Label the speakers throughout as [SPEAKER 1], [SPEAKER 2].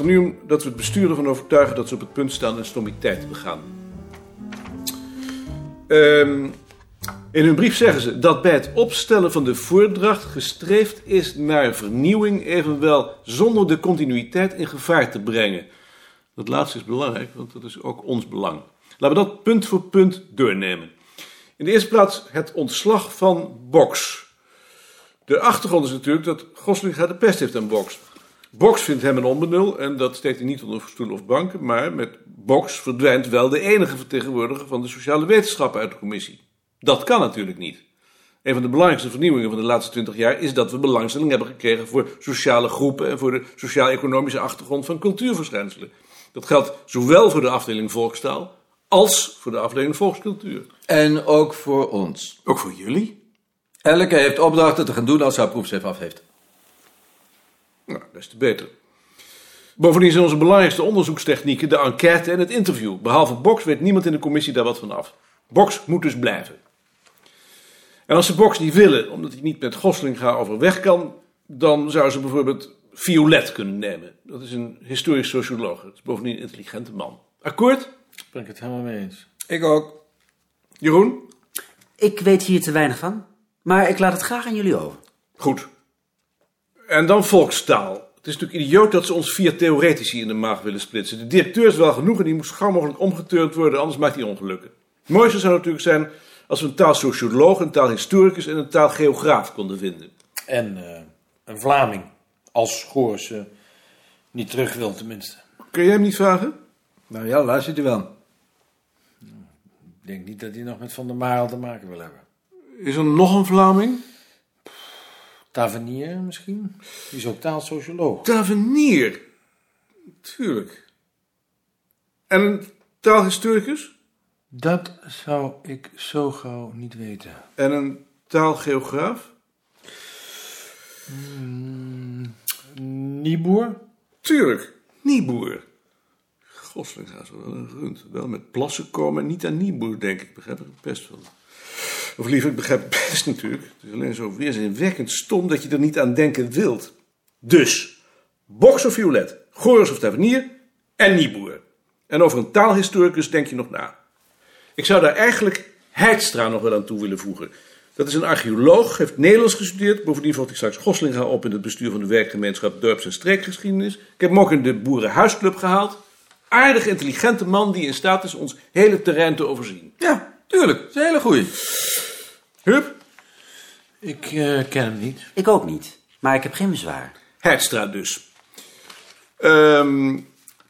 [SPEAKER 1] er nu dat we het bestuur ervan overtuigen dat ze op het punt staan een stomiteit te begaan. Ehm, in hun brief zeggen ze dat bij het opstellen van de voordracht gestreefd is naar vernieuwing, evenwel zonder de continuïteit in gevaar te brengen. Dat laatste is belangrijk, want dat is ook ons belang. Laten we dat punt voor punt doornemen. In de eerste plaats het ontslag van Box. De achtergrond is natuurlijk dat Goslinga de pest heeft aan Box. Box vindt hem een onbenul en dat steekt hij niet onder stoel of banken, maar met Box verdwijnt wel de enige vertegenwoordiger van de sociale wetenschappen uit de commissie. Dat kan natuurlijk niet. Een van de belangrijkste vernieuwingen van de laatste twintig jaar is dat we belangstelling hebben gekregen voor sociale groepen en voor de sociaal-economische achtergrond van cultuurverschijnselen. Dat geldt zowel voor de afdeling volkstaal als voor de afdeling volkscultuur.
[SPEAKER 2] En ook voor ons.
[SPEAKER 1] Ook voor jullie?
[SPEAKER 2] Elke heeft opdrachten te gaan doen als haar proefschrift af heeft.
[SPEAKER 1] Des te beter. Bovendien zijn onze belangrijkste onderzoekstechnieken de enquête en het interview. Behalve Box weet niemand in de commissie daar wat van af. Box moet dus blijven. En als ze Box niet willen, omdat hij niet met Goslinga overweg kan, dan zou ze bijvoorbeeld Violet kunnen nemen. Dat is een historisch socioloog. Het is bovendien een intelligente man. Akkoord?
[SPEAKER 3] Daar ben ik het helemaal mee eens.
[SPEAKER 2] Ik ook.
[SPEAKER 1] Jeroen?
[SPEAKER 4] Ik weet hier te weinig van, maar ik laat het graag aan jullie over.
[SPEAKER 1] Goed. En dan volkstaal. Het is natuurlijk idioot dat ze ons vier theoretici in de maag willen splitsen. De directeur is wel genoeg en die moet zo gauw mogelijk omgeturnd worden, anders maakt hij ongelukken. Het mooiste zou natuurlijk zijn als we een taalsocioloog, een taalhistoricus en een taalgeograaf konden vinden.
[SPEAKER 3] En eh, een Vlaming. Als Goors eh, niet terug wil, tenminste.
[SPEAKER 1] Kun jij hem niet vragen?
[SPEAKER 2] Nou ja, luistert u wel.
[SPEAKER 3] Ik denk niet dat hij nog met Van der Marel te maken wil hebben.
[SPEAKER 1] Is er nog een Vlaming?
[SPEAKER 3] Tavernier misschien? Die is ook taalsocioloog.
[SPEAKER 1] Tavernier. Tuurlijk. En een taalhistoricus?
[SPEAKER 3] Dat zou ik zo gauw niet weten.
[SPEAKER 1] En een taalgeograaf?
[SPEAKER 3] Nieboer?
[SPEAKER 1] Tuurlijk. Nieboer. Goslinga is wel een rund. Wel met plassen komen en niet aan Nieboer, denk ik. Begrijp ik het best van. Of liever, ik begrijp het best natuurlijk. Het is alleen zo weerzinwekkend stom dat je er niet aan denken wilt. Dus, Box of Violet, Goris of Tavernier en Nieboer. En over een taalhistoricus denk je nog na. Ik zou daar eigenlijk Heidstra nog wel aan toe willen voegen. Dat is een archeoloog, heeft Nederlands gestudeerd. Bovendien volgt hij straks Goslinga op in het bestuur van de werkgemeenschap Dorps- en Streekgeschiedenis. Ik heb hem ook in de Boerenhuisclub gehaald. Aardig intelligente man die in staat is ons hele terrein te overzien.
[SPEAKER 2] Ja, tuurlijk. Dat is een hele goeie.
[SPEAKER 1] Hup,
[SPEAKER 3] Ik eh, ken hem niet.
[SPEAKER 4] Ik ook niet, maar ik heb geen bezwaar.
[SPEAKER 1] Heidstra dus. Ehm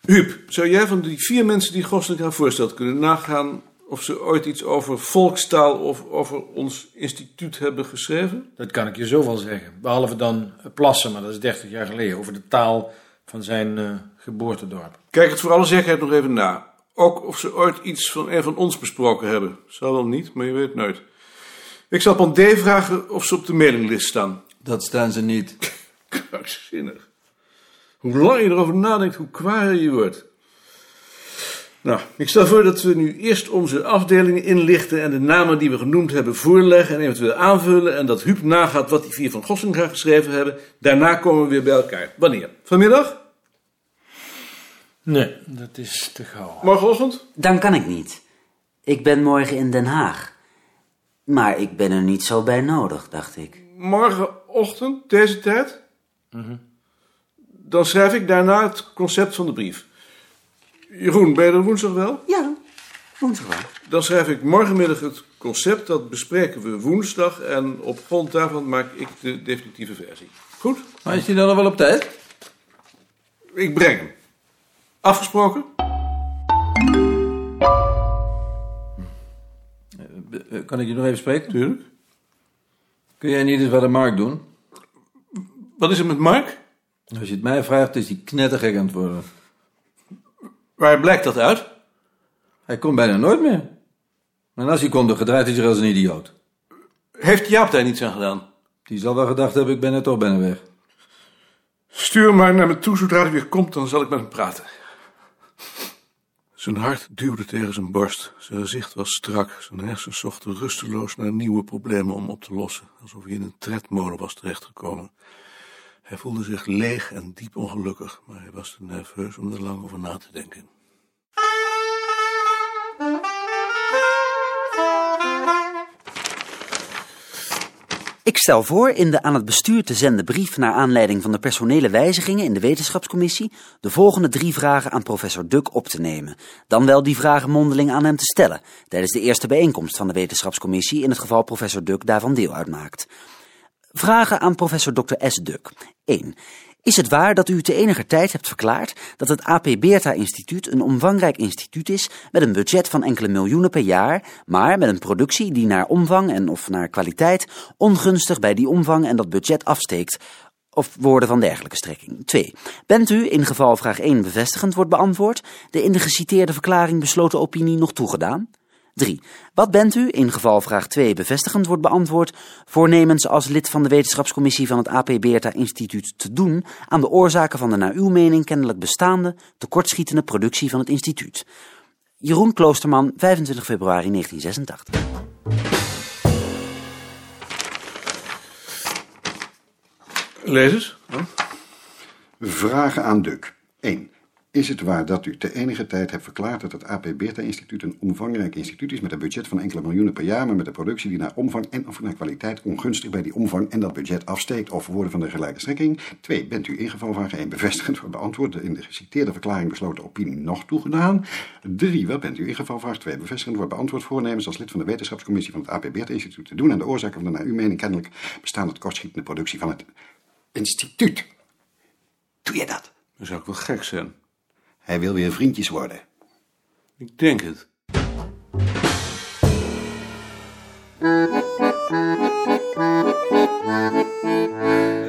[SPEAKER 1] Huub, zou jij van die vier mensen die Goslinga voorstelt kunnen nagaan of ze ooit iets over volkstaal of over ons instituut hebben geschreven?
[SPEAKER 3] Dat kan ik je zo wel zeggen. Behalve dan Plassen, maar dat is 30 jaar geleden. Over de taal van zijn eh, geboortedorp.
[SPEAKER 1] Kijk het voor alle zekerheid nog even na. Ook of ze ooit iets van een van ons besproken hebben. Zal wel niet, maar je weet nooit. Ik zal Pandé vragen of ze op de mailinglist staan.
[SPEAKER 2] Dat staan ze niet.
[SPEAKER 1] Krankzinnig. Hoe langer je erover nadenkt, hoe kwaaier je wordt. Nou, ik stel voor dat we nu eerst onze afdelingen inlichten en de namen die we genoemd hebben voorleggen en eventueel aanvullen en dat Huub nagaat wat die vier van Gossinga geschreven hebben. Daarna komen we weer bij elkaar. Wanneer? Vanmiddag?
[SPEAKER 3] Nee, dat is te gauw.
[SPEAKER 1] Morgenochtend?
[SPEAKER 4] Dan kan ik niet. Ik ben morgen in Den Haag. Maar ik ben er niet zo bij nodig, dacht ik.
[SPEAKER 1] Morgenochtend, deze tijd? Dan schrijf ik daarna het concept van de brief. Jeroen, ben je er woensdag wel?
[SPEAKER 4] Ja, woensdag wel.
[SPEAKER 1] Dan schrijf ik morgenmiddag het concept, dat bespreken we woensdag en op grond daarvan maak ik de definitieve versie. Goed?
[SPEAKER 2] Maar is die dan nog wel op tijd?
[SPEAKER 1] Ik breng hem. Afgesproken?
[SPEAKER 2] Kan ik je nog even spreken?
[SPEAKER 1] Tuurlijk.
[SPEAKER 2] Kun jij niet eens wat de Mark doen?
[SPEAKER 1] Wat is er met Mark?
[SPEAKER 2] Als je het mij vraagt, is hij knettergek aan het worden.
[SPEAKER 1] Waar blijkt dat uit?
[SPEAKER 2] Hij komt bijna nooit meer. En als hij komt, dan gedraait hij zich als een idioot.
[SPEAKER 1] Heeft Jaap daar niets aan gedaan?
[SPEAKER 2] Die zal wel gedacht hebben, ik ben er toch bijna weg.
[SPEAKER 1] Stuur hem maar naar me toe zodra hij weer komt, dan zal ik met hem praten. Zijn hart duwde tegen zijn borst. Zijn gezicht was strak. Zijn hersens zochten rusteloos naar nieuwe problemen om op te lossen. Alsof hij in een tredmolen was terechtgekomen. Hij voelde zich leeg en diep ongelukkig, maar hij was te nerveus om er lang over na te denken.
[SPEAKER 4] Stel voor in de aan het bestuur te zenden brief naar aanleiding van de personele wijzigingen in de wetenschapscommissie de volgende drie vragen aan professor Duk op te nemen. Dan wel die vragen mondeling aan hem te stellen tijdens de eerste bijeenkomst van de wetenschapscommissie in het geval professor Duk daarvan deel uitmaakt. Vragen aan professor Dr. S. Duk. 1. Is het waar dat u te eniger tijd hebt verklaard dat het AP Beerta Instituut een omvangrijk instituut is met een budget van enkele miljoenen per jaar, maar met een productie die naar omvang en of naar kwaliteit ongunstig bij die omvang en dat budget afsteekt? Of woorden van dergelijke strekking. 2. Bent u, in geval vraag 1 bevestigend wordt beantwoord, de in de geciteerde verklaring besloten opinie nog toegedaan? 3. Wat bent u, in geval vraag 2 bevestigend wordt beantwoord, voornemens als lid van de wetenschapscommissie van het AP Beerta Instituut te doen aan de oorzaken van de naar uw mening kennelijk bestaande, tekortschietende productie van het instituut? Jeroen Kloosterman, 25 februari 1986.
[SPEAKER 1] Lees eens.
[SPEAKER 5] Vragen aan Duk. 1. Is het waar dat u te enige tijd hebt verklaard dat het AP Beerta Instituut een omvangrijk instituut is met een budget van enkele miljoenen per jaar, maar met een productie die naar omvang en of naar kwaliteit ongunstig bij die omvang en dat budget afsteekt of woorden van de gelijke strekking? 2. Bent u in geval vraag 1 bevestigend voor beantwoord in de geciteerde verklaring besloten opinie nog toegedaan? 3. Wat bent u in geval vraag 2 bevestigend wordt beantwoord voornemens als lid van de wetenschapscommissie van het AP Beerta Instituut te doen aan de oorzaken van de naar uw mening kennelijk bestaande tekortschietende productie van het instituut? Doe je dat?
[SPEAKER 1] Dat zou ik wel gek zijn.
[SPEAKER 5] Hij wil weer vriendjes worden.
[SPEAKER 1] Ik denk het.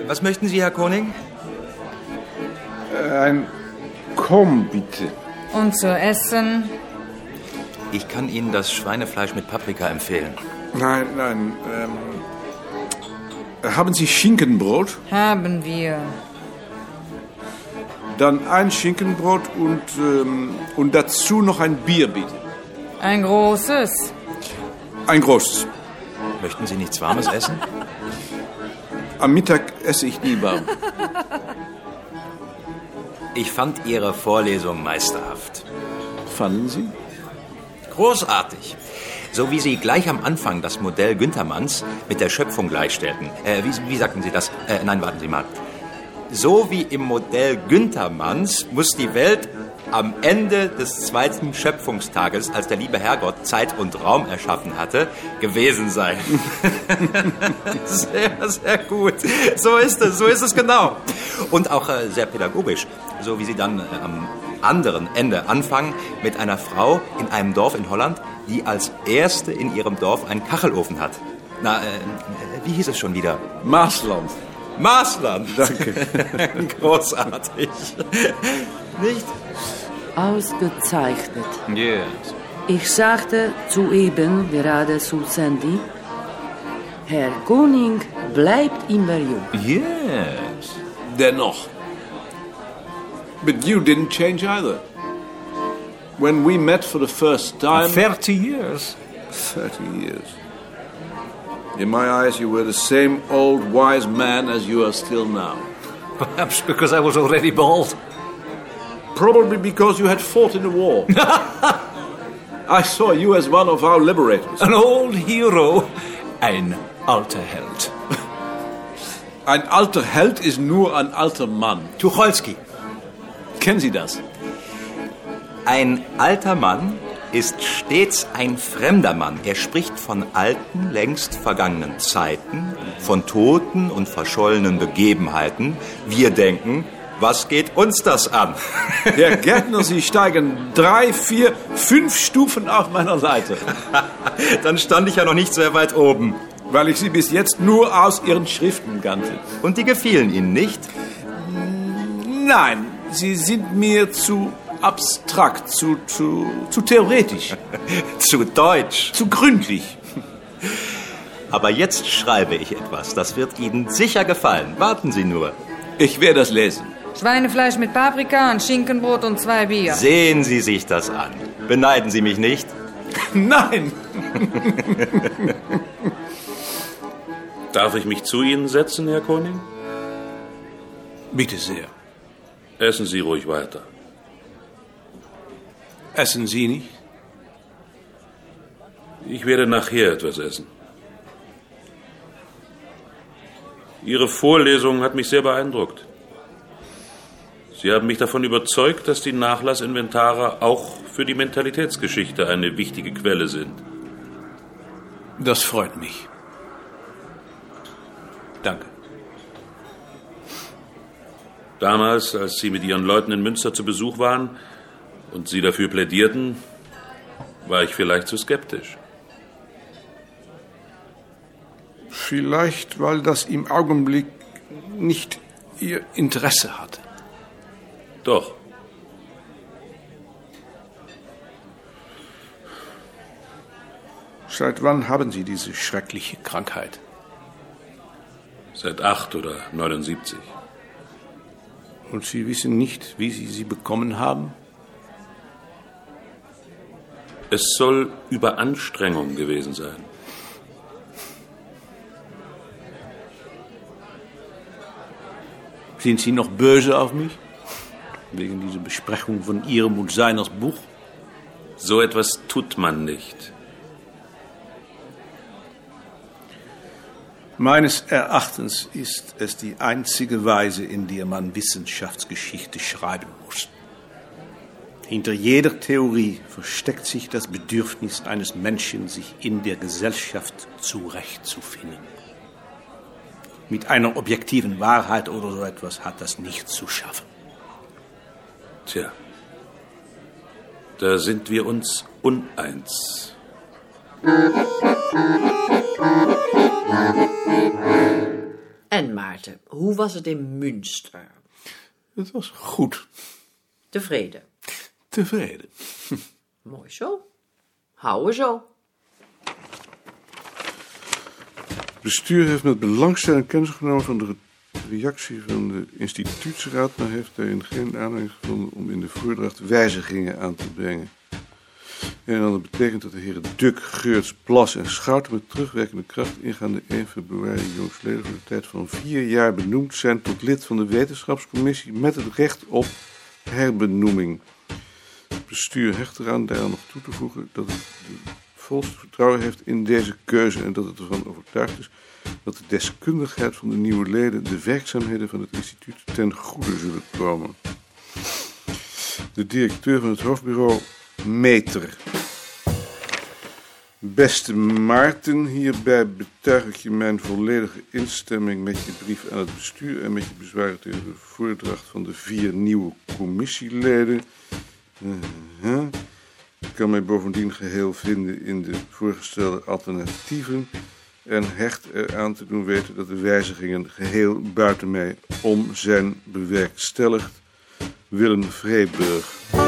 [SPEAKER 6] Was möchten Sie, Herr Koning?
[SPEAKER 1] Ein Komm, bitte.
[SPEAKER 7] Und zu essen?
[SPEAKER 6] Ich kann Ihnen das Schweinefleisch mit Paprika empfehlen.
[SPEAKER 1] Nein, nein. Ähm, haben Sie Schinkenbrot?
[SPEAKER 7] Haben wir.
[SPEAKER 1] Dann ein Schinkenbrot und, ähm, und dazu noch ein Bier, bitte.
[SPEAKER 7] Ein großes.
[SPEAKER 1] Ein großes.
[SPEAKER 6] Möchten Sie nichts Warmes essen?
[SPEAKER 1] Am Mittag esse ich nie warm.
[SPEAKER 6] Ich fand Ihre Vorlesung meisterhaft.
[SPEAKER 1] Fanden Sie?
[SPEAKER 6] Großartig. So wie Sie gleich am Anfang das Modell Günthermanns mit der Schöpfung gleichstellten. Äh, wie, wie sagten Sie das? Äh, nein, warten Sie mal. So wie im Modell Günthermanns muss die Welt am Ende des zweiten Schöpfungstages, als der liebe Herrgott Zeit und Raum erschaffen hatte, gewesen sein. sehr, sehr gut. So ist es, so ist es genau. Und auch äh, sehr pädagogisch, so wie Sie dann äh, am anderen Ende anfangen mit einer Frau in einem Dorf in Holland, die als erste in ihrem Dorf einen Kachelofen hat. Na, äh, wie hieß es schon wieder?
[SPEAKER 1] Maasland.
[SPEAKER 6] Maßland.
[SPEAKER 1] Danke.
[SPEAKER 6] Großartig. Nicht?
[SPEAKER 8] Ausgezeichnet.
[SPEAKER 6] Yes.
[SPEAKER 8] Ich sagte soeben gerade zu Sandy, Herr Koning bleibt immer jung.
[SPEAKER 6] Yes.
[SPEAKER 1] Dennoch. But you didn't change either. When we met for the first time...
[SPEAKER 6] 30 years.
[SPEAKER 1] 30 years. In my eyes, you were the same old wise man as you are still now.
[SPEAKER 6] Perhaps because I was already bald.
[SPEAKER 1] Probably because you had fought in the war. I saw you as one of our liberators.
[SPEAKER 6] An old hero. Ein alter Held.
[SPEAKER 1] Ein alter Held ist nur ein alter Mann.
[SPEAKER 6] Tucholsky.
[SPEAKER 1] Kennen Sie das?
[SPEAKER 6] Ein alter Mann ist stets ein fremder Mann. Er spricht von alten, längst vergangenen Zeiten, von toten und verschollenen Begebenheiten. Wir denken, was geht uns das an?
[SPEAKER 1] Herr Gärtner, Sie steigen drei, vier, fünf Stufen auf meiner Seite.
[SPEAKER 6] Dann stand ich ja noch nicht sehr weit oben.
[SPEAKER 1] Weil ich Sie bis jetzt nur aus Ihren Schriften kannte.
[SPEAKER 6] Und die gefielen Ihnen nicht?
[SPEAKER 1] Nein, Sie sind mir zu abstrakt, zu, zu, zu theoretisch,
[SPEAKER 6] Zu deutsch.
[SPEAKER 1] zu gründlich.
[SPEAKER 6] Aber jetzt schreibe ich etwas. Das wird Ihnen sicher gefallen. Warten Sie nur.
[SPEAKER 1] Ich werde das lesen.
[SPEAKER 7] Schweinefleisch mit Paprika, ein Schinkenbrot und zwei Bier.
[SPEAKER 6] Sehen Sie sich das an. Beneiden Sie mich nicht.
[SPEAKER 1] Nein!
[SPEAKER 9] Darf ich mich zu Ihnen setzen, Herr Koning?
[SPEAKER 1] Bitte sehr.
[SPEAKER 9] Essen Sie ruhig weiter.
[SPEAKER 1] Essen Sie nicht?
[SPEAKER 9] Ich werde nachher etwas essen. Ihre Vorlesung hat mich sehr beeindruckt. Sie haben mich davon überzeugt, dass die Nachlassinventare auch für die Mentalitätsgeschichte eine wichtige Quelle sind.
[SPEAKER 1] Das freut mich. Danke.
[SPEAKER 9] Damals, als Sie mit Ihren Leuten in Münster zu Besuch waren und Sie dafür plädierten, war ich vielleicht zu skeptisch.
[SPEAKER 1] Vielleicht, weil das im Augenblick nicht Ihr Interesse hatte.
[SPEAKER 9] Doch.
[SPEAKER 1] Seit wann haben Sie diese schreckliche Krankheit?
[SPEAKER 9] Seit acht oder 79.
[SPEAKER 1] Und Sie wissen nicht, wie Sie sie bekommen haben?
[SPEAKER 9] Es soll Überanstrengung gewesen sein.
[SPEAKER 1] Sind Sie noch böse auf mich? Wegen dieser Besprechung von Ihrem und seines Buch?
[SPEAKER 9] So etwas tut man nicht.
[SPEAKER 1] Meines Erachtens ist es die einzige Weise, in der man Wissenschaftsgeschichte schreiben muss. Hinter jeder Theorie versteckt sich das Bedürfnis eines Menschen, sich in der Gesellschaft zurechtzufinden. Mit einer objektiven Wahrheit oder so etwas hat das nichts zu schaffen.
[SPEAKER 9] Tja, da sind wir uns uneins.
[SPEAKER 10] En Maarten, hoe was het in Münster?
[SPEAKER 1] Het was goed.
[SPEAKER 10] Tevreden?
[SPEAKER 1] Tevreden.
[SPEAKER 10] Mooi zo. Houden zo.
[SPEAKER 1] Het bestuur heeft met belangstelling kennis genomen van de reactie van de instituutsraad, maar heeft daarin geen aanleiding gevonden om in de voordracht wijzigingen aan te brengen. En dat betekent dat de heren Duk, Geurts, Plas en Schouten met terugwerkende kracht ingaande 1 februari jongsleden voor de tijd van vier jaar benoemd zijn tot lid van de wetenschapscommissie met het recht op herbenoeming. Bestuur hecht eraan daaraan nog toe te voegen dat het de volste vertrouwen heeft in deze keuze en dat het ervan overtuigd is dat de deskundigheid van de nieuwe leden de werkzaamheden van het instituut ten goede zullen komen. De directeur van het hoofdbureau, Meter. Beste Maarten, hierbij betuig ik je mijn volledige instemming met je brief aan het bestuur en met je bezwaren tegen de voordracht van de vier nieuwe commissieleden. Uh-huh. Ik kan mij bovendien geheel vinden in de voorgestelde alternatieven en hecht eraan te doen weten dat de wijzigingen geheel buiten mij om zijn bewerkstelligd. Willem Vreeburg.